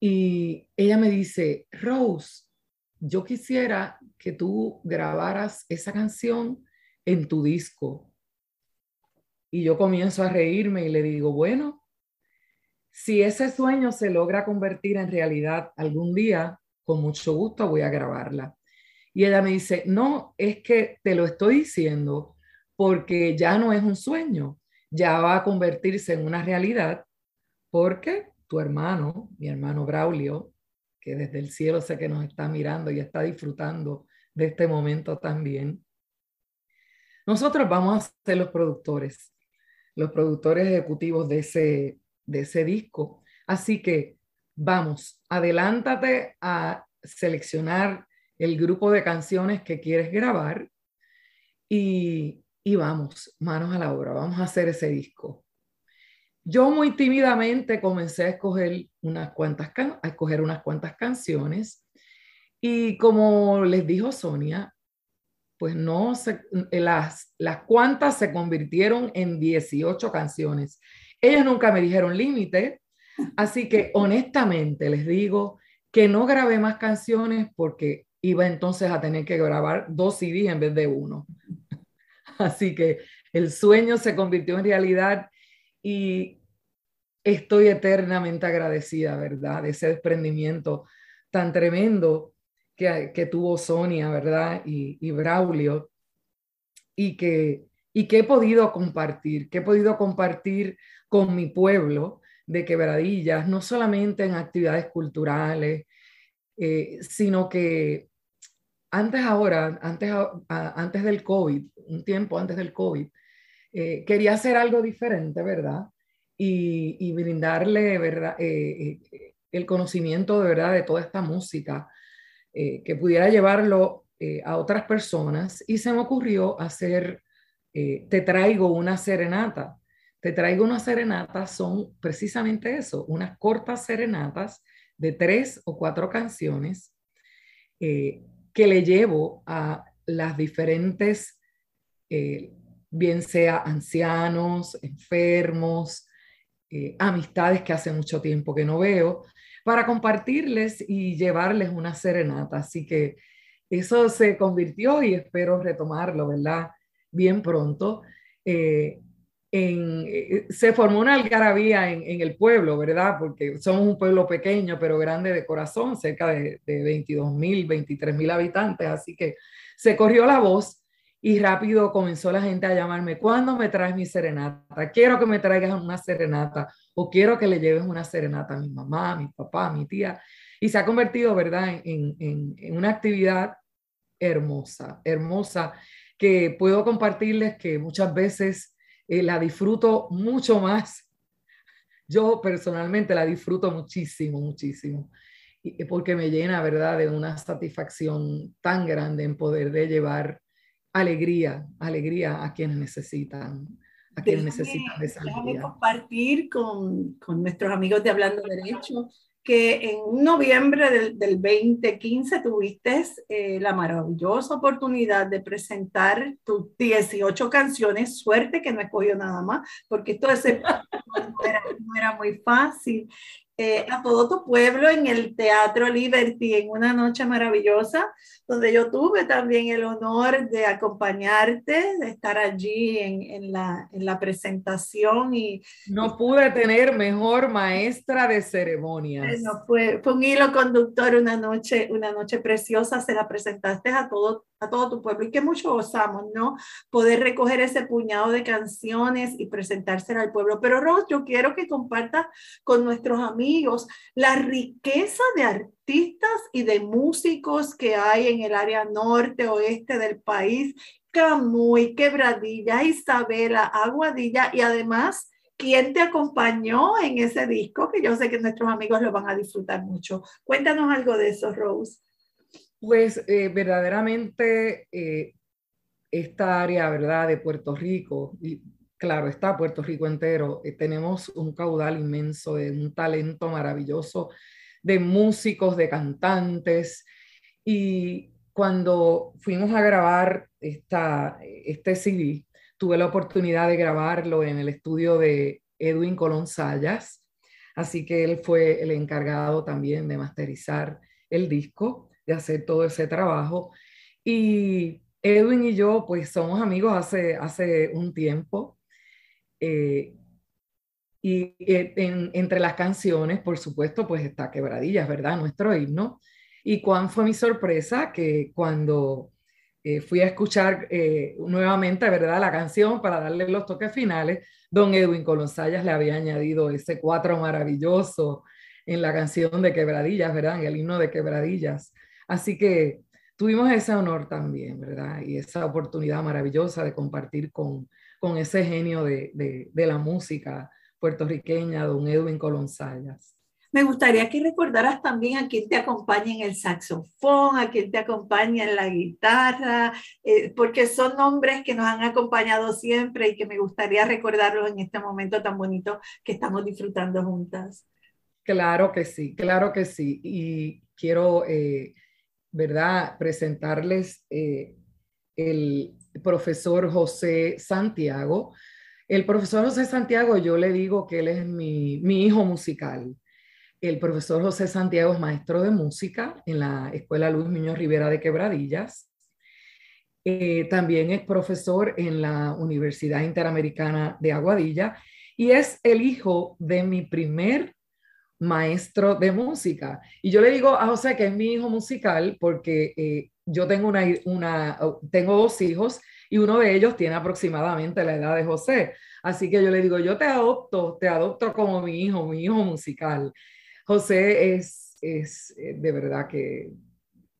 Y ella me dice, Rose, yo quisiera que tú grabaras esa canción en tu disco. Y yo comienzo a reírme y le digo, bueno, si ese sueño se logra convertir en realidad algún día, con mucho gusto voy a grabarla. Y ella me dice, no, es que te lo estoy diciendo porque ya no es un sueño, ya va a convertirse en una realidad porque tu hermano, mi hermano Braulio, que desde el cielo sé que nos está mirando y está disfrutando de este momento también. Nosotros vamos a ser los productores, los productores ejecutivos de ese, de ese disco. Así que vamos, adelántate a seleccionar el grupo de canciones que quieres grabar y, y vamos, manos a la obra, vamos a hacer ese disco. Yo muy tímidamente comencé a escoger unas cuantas, a escoger unas cuantas canciones y como les dijo Sonia, pues no, se, las, las cuantas se convirtieron en 18 canciones. Ellos nunca me dijeron límite, así que honestamente les digo que no grabé más canciones porque iba entonces a tener que grabar dos CDs en vez de uno. Así que el sueño se convirtió en realidad y estoy eternamente agradecida, ¿verdad? De ese desprendimiento tan tremendo que, que tuvo Sonia, ¿verdad? Y, Braulio, y que, y que he podido compartir, que he podido compartir con mi pueblo de Quebradillas, no solamente en actividades culturales, eh, sino que antes ahora, antes, antes del COVID, un tiempo antes del COVID, eh, quería hacer algo diferente, ¿verdad? Y, brindarle, ¿verdad? Eh, eh, el conocimiento de verdad de toda esta música, que pudiera llevarlo a otras personas. Y se me ocurrió hacer, te traigo una serenata. Te traigo una serenata, son precisamente eso, unas cortas serenatas de tres o cuatro canciones que le llevo a las diferentes, eh, bien sea ancianos, enfermos, eh, amistades que hace mucho tiempo que no veo, para compartirles y llevarles una serenata. Así que eso se convirtió y espero retomarlo, ¿verdad? Bien pronto. Eh, eh, se formó una algarabía en, el pueblo, ¿verdad? Porque somos un pueblo pequeño, pero grande de corazón, cerca de, de 22 mil, 23 mil habitantes, así que se corrió la voz y rápido comenzó la gente a llamarme, ¿cuándo me traes mi serenata? Quiero que me traigas una serenata o quiero que le lleves una serenata a mi mamá, a mi papá, a mi tía. Y se ha convertido, ¿verdad?, en, en, en una actividad hermosa, hermosa, que puedo compartirles que muchas veces eh, la disfruto mucho más. Yo personalmente la disfruto muchísimo, muchísimo, y, porque me llena, ¿verdad?, de una satisfacción tan grande en poder de llevar alegría, alegría a quienes necesitan, a quienes necesitan de esa alegría.
compartir con, con nuestros amigos de Hablando Derecho que en noviembre del, del 2015 tuviste eh, la maravillosa oportunidad de presentar tus 18 canciones. Suerte que no escogió nada más, porque esto era, no era muy fácil. Eh, a todo tu pueblo en el Teatro Liberty en una noche maravillosa, donde yo tuve también el honor de acompañarte, de estar allí en, en, la, en la, presentación. y
No pude tener mejor maestra de ceremonias.
No, fue, fue un hilo conductor, una noche, una noche preciosa, se la presentaste a todo a todo tu pueblo y que mucho gozamos, ¿no? Poder recoger ese puñado de canciones y presentársela al pueblo. Pero Ros, yo quiero que compartas con nuestros amigos la riqueza de artistas y de músicos que hay en el área norte, oeste del país, Camuy, Quebradilla, Isabela, Aguadilla y además ¿Quién te acompañó en ese disco? Que yo sé que nuestros amigos lo van a disfrutar mucho. Cuéntanos algo de eso, Rose.
Pues eh, verdaderamente eh, esta área, ¿verdad?, de Puerto Rico, y claro, está Puerto Rico entero, eh, tenemos un caudal inmenso de un talento maravilloso de músicos, de cantantes, y cuando fuimos a grabar esta, este CD, tuve la oportunidad de grabarlo en el estudio de Edwin Colón Sayas, así que él fue el encargado también de masterizar el disco de hacer todo ese trabajo. Y Edwin y yo, pues somos amigos hace, hace un tiempo. Eh, y eh, entre las canciones, por supuesto, pues está Quebradillas, ¿verdad? Nuestro himno. Y cuán fue mi sorpresa que cuando eh, fui a escuchar nuevamente, ¿verdad? La canción para darle los toques finales, don Edwin Colonsayas le había añadido ese cuatro maravilloso en la canción de Quebradillas, ¿verdad? En el himno de Quebradillas. Así que tuvimos ese honor también, ¿verdad? Y esa oportunidad maravillosa de compartir con, con ese genio de, de, de la música puertorriqueña, don Edwin Colonzayas.
Me gustaría que recordaras también a quien te acompaña en el saxofón, a quien te acompaña en la guitarra, eh, porque son nombres que nos han acompañado siempre y que me gustaría recordarlos en este momento tan bonito que estamos disfrutando juntas.
Claro que sí, claro que sí. Y quiero, eh, ¿verdad?, presentarles eh, el profesor José Santiago. El profesor José Santiago, yo le digo que él es mi, mi hijo musical. El profesor José Santiago es maestro de música en la Escuela Luis Muñoz Rivera de Quebradillas. Eh, también es profesor en la Universidad Interamericana de Aguadilla y es el hijo de mi primer maestro de música. Y yo le digo a José que es mi hijo musical porque eh, yo tengo, una, una, tengo dos hijos y uno de ellos tiene aproximadamente la edad de José. Así que yo le digo, yo te adopto, te adopto como mi hijo, mi hijo musical. José es, es eh, de verdad que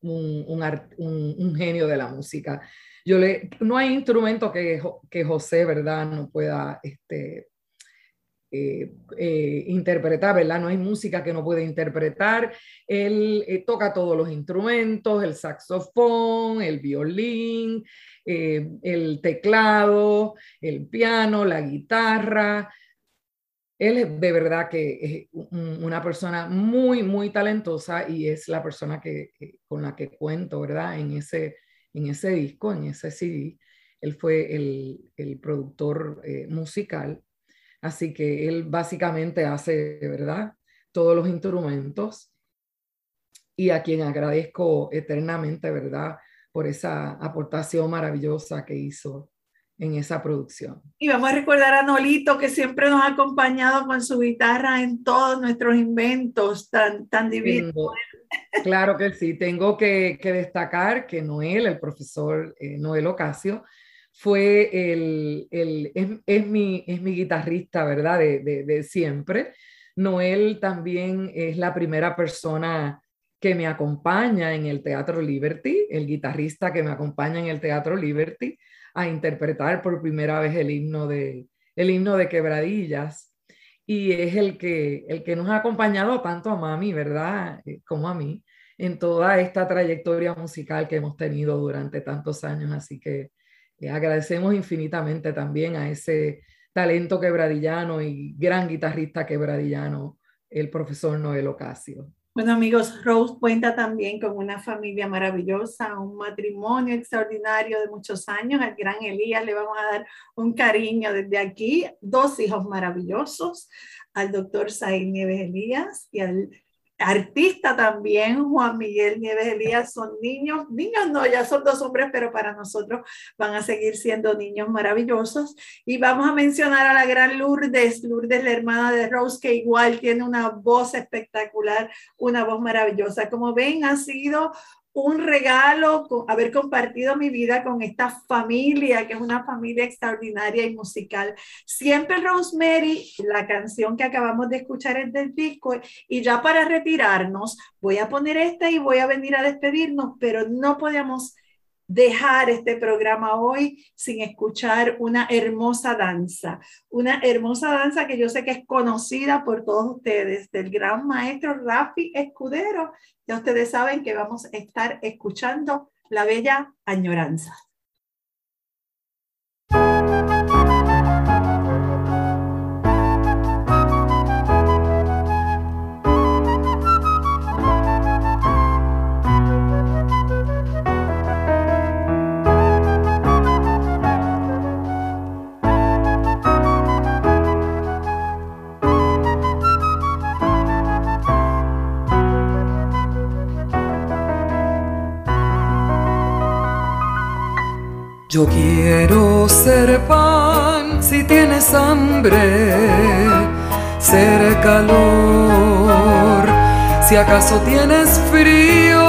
un, un, un, genio de la música. Yo le, no hay instrumento que, que José, ¿verdad?, no pueda este, eh, eh, interpretar, ¿verdad? No hay música que no puede interpretar. Él toca todos los instrumentos, el saxofón, el violín, el teclado, el piano, la guitarra él es de verdad que es una persona muy, muy talentosa y es la persona que, con la que cuento, ¿verdad? En ese, en ese disco, en ese CD. Él fue el, el productor eh, musical, así que él básicamente hace, ¿verdad? Todos los instrumentos y a quien agradezco eternamente, ¿verdad? Por esa aportación maravillosa que hizo en esa producción.
Y vamos a recordar a Nolito, que siempre nos ha acompañado con su guitarra en todos nuestros inventos tan, tan divinos.
Claro que sí, tengo que, que destacar que Noel, el profesor eh, Noel Ocasio, fue el, el es, mi, es mi guitarrista, ¿verdad? De, de, de siempre. Noel también es la primera persona que me acompaña en el Teatro Liberty, el guitarrista que me acompaña en el Teatro Liberty a interpretar por primera vez el himno de, el himno de Quebradillas. Y es el que, el que nos ha acompañado tanto a mami, ¿verdad? Eh, como a mí, en toda esta trayectoria musical que hemos tenido durante tantos años. Así que eh, agradecemos infinitamente también a ese talento quebradillano y gran guitarrista quebradillano, el profesor Noel Ocasio.
Bueno amigos, Rose cuenta también con una familia maravillosa, un matrimonio extraordinario de muchos años. Al gran Elías le vamos a dar un cariño desde aquí. Dos hijos maravillosos, al doctor Said Nieves Elías y al artista también, Juan Miguel Nieves Elías, son niños, niños no, ya son dos hombres, pero para nosotros van a seguir siendo niños maravillosos. Y vamos a mencionar a la gran Lourdes, Lourdes, la hermana de Rose, que igual tiene una voz espectacular, una voz maravillosa. Como ven, ha sido un regalo haber compartido mi vida con esta familia, que es una familia extraordinaria y musical. Siempre Rosemary, la canción que acabamos de escuchar es del disco, y ya para retirarnos, voy a poner esta y voy a venir a despedirnos, pero no podíamos dejar este programa hoy sin escuchar una hermosa danza, una hermosa danza que yo sé que es conocida por todos ustedes, del gran maestro Rafi Escudero. Ya ustedes saben que vamos a estar escuchando la bella añoranza.
Yo quiero ser pan si tienes hambre, ser calor si acaso tienes frío.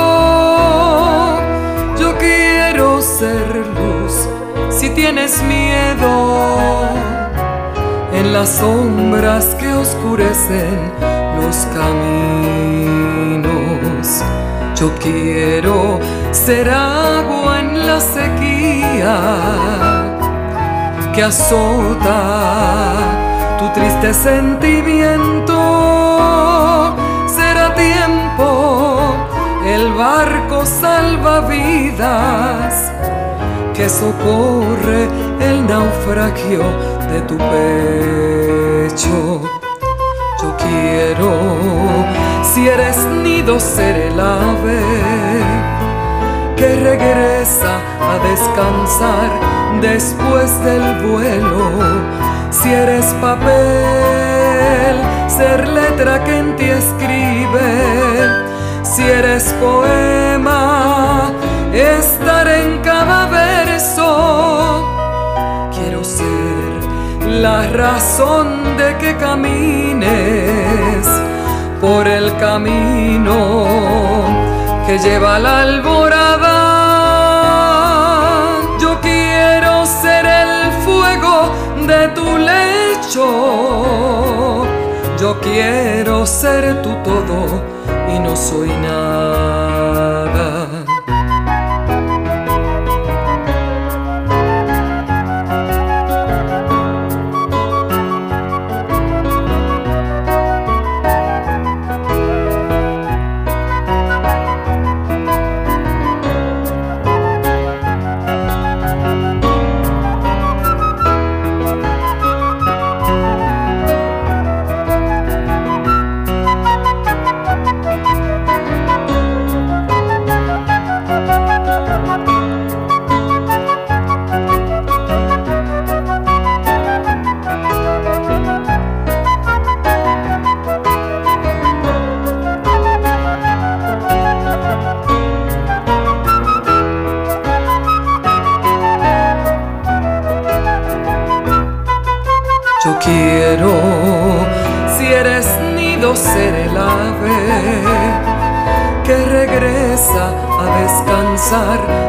Yo quiero ser luz si tienes miedo en las sombras que oscurecen los caminos Yo quiero ser agua la sequía que azota tu triste sentimiento. Será tiempo el barco salvavidas que socorre el naufragio de tu pecho. Yo quiero, si eres nido, ser el ave que regresa a descansar después del vuelo. Si eres papel, ser letra que en ti escribe. Si eres poema, estar en cada verso. Quiero ser la razón de que camines por el camino que lleva la alborada. Yo quiero ser el fuego de tu lecho. Yo quiero ser tu todo y no soy nada.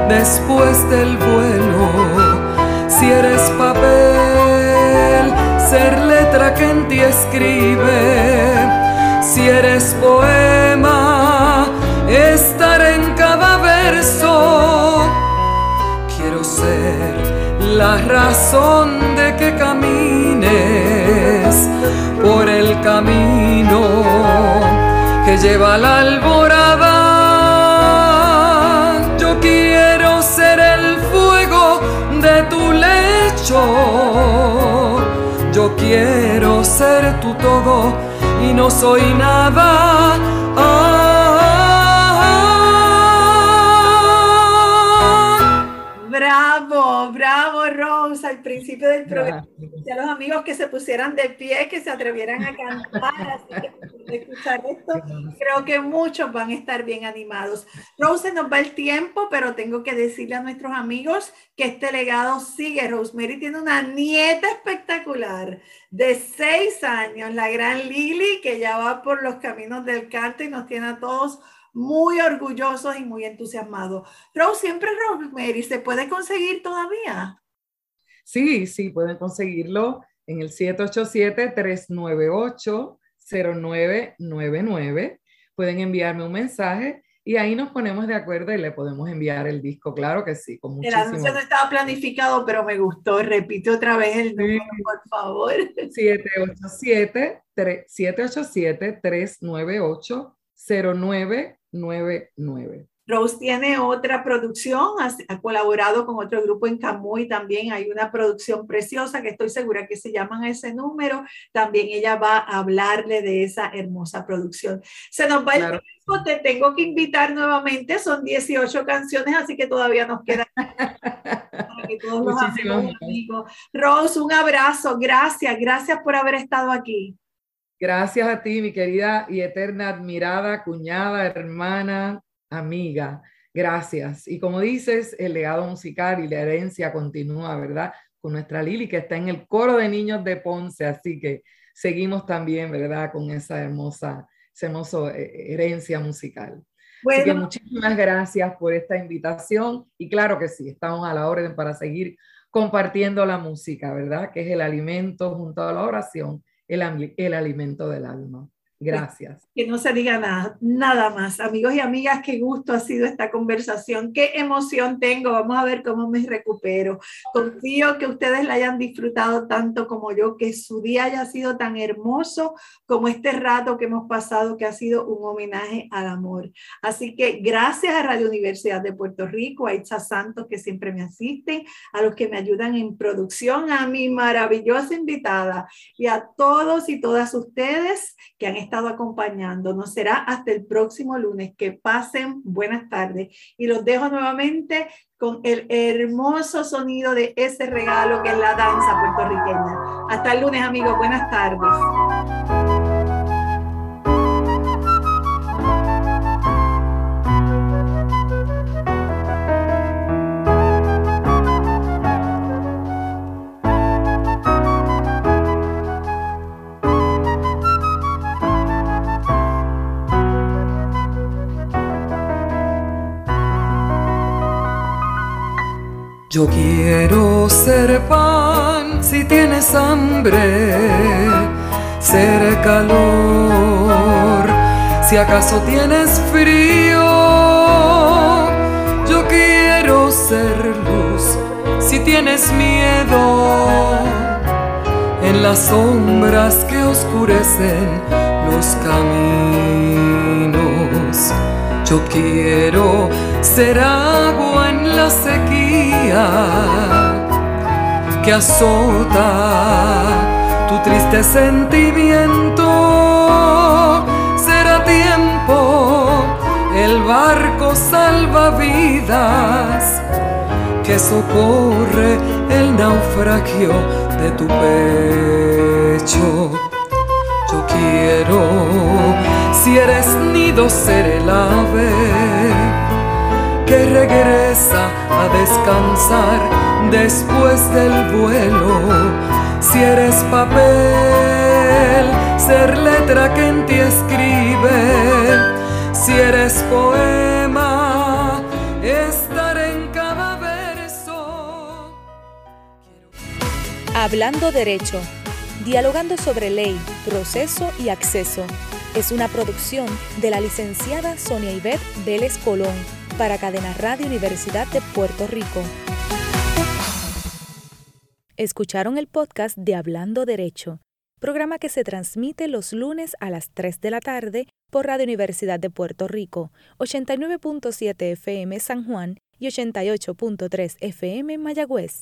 Después del vuelo. Si eres papel, ser letra que en ti escribe. Si eres poema, estar en cada verso. Quiero ser la razón de que por el camino que lleva la alborada Yo quiero ser tu todo y no soy nada.
Bravo, bravo Rose, al principio del programa. A los amigos que se pusieran de pie, que se atrevieran a cantar, así que escuchar esto, creo que muchos van a estar bien animados. Rose, nos va el tiempo, pero tengo que decirle a nuestros amigos que este legado sigue. Rosemary tiene una nieta espectacular de seis años, la gran Lily, que ya va por los caminos del canto y nos tiene a todos muy orgullosos y muy entusiasmados. Rose, siempre Rosemary, ¿se puede conseguir todavía?
Sí, sí, pueden conseguirlo en el 787-398-0999. Pueden enviarme un mensaje y ahí nos ponemos de acuerdo y le podemos enviar el disco. Claro que sí,
con muchísimo. El anuncio no estaba planificado, pero me gustó. Repite otra vez el número, por favor.
787-398-0999. 99.
Rose tiene otra producción, ha, colaborado con otro grupo en Camuy también. Hay una producción preciosa que estoy segura que se llaman ese número. También ella va a hablarle de esa hermosa producción. Se nos va el tiempo, te tengo que invitar nuevamente. Son 18 canciones, así que todavía nos queda para que todos los amigos. Rose, un abrazo. Gracias, gracias por haber estado aquí.
Gracias a ti, mi querida y eterna admirada cuñada, hermana, amiga. Gracias. Y como dices, el legado musical y la herencia continúa, ¿verdad? Con nuestra Lili, que está en el coro de niños de Ponce, así que seguimos también, ¿verdad? Con esa hermosa, esa hermosa eh, herencia musical. Así que muchísimas gracias por esta invitación y claro que sí, estamos a la orden para seguir compartiendo la música, ¿verdad? Que es el alimento junto a la oración el, el alimento del alma. Gracias.
Que no se diga nada, nada más. Amigos y amigas, qué gusto ha sido esta conversación, qué emoción tengo. Vamos a ver cómo me recupero. Confío que ustedes la hayan disfrutado tanto como yo, que su día haya sido tan hermoso como este rato que hemos pasado, que ha sido un homenaje al amor. Así que gracias a Radio Universidad de Puerto Rico, a Itza Santos que siempre me asisten, a los que me ayudan en producción, a mi maravillosa invitada y a todos y todas ustedes que han estado acompañándonos. Será hasta el próximo lunes. Que pasen buenas tardes. Y los dejo nuevamente con el hermoso sonido de ese regalo que es la danza puertorriqueña. Hasta el lunes, amigos. Buenas tardes.
Yo quiero ser pan si tienes hambre, ser calor si acaso tienes frío. Yo quiero ser luz si tienes miedo en las sombras que oscurecen los caminos. Yo quiero ser agua en la sequía que azota tu triste sentimiento. Será tiempo el barco salvavidas que socorre el naufragio de tu pecho. Yo quiero, si eres nido, ser el ave que regresa a descansar después del vuelo. Si eres papel, ser letra que en ti escribe. Si eres poema, estar en cada verso.
Hablando Derecho, dialogando sobre ley, proceso y acceso. Es una producción de la licenciada Sonia Ivette Vélez Colón para Cadena Radio Universidad de Puerto Rico. Escucharon el podcast de Hablando Derecho, programa que se transmite los lunes a las 3 de la tarde por Radio Universidad de Puerto Rico, 89.7 FM San Juan y 88.3 FM Mayagüez.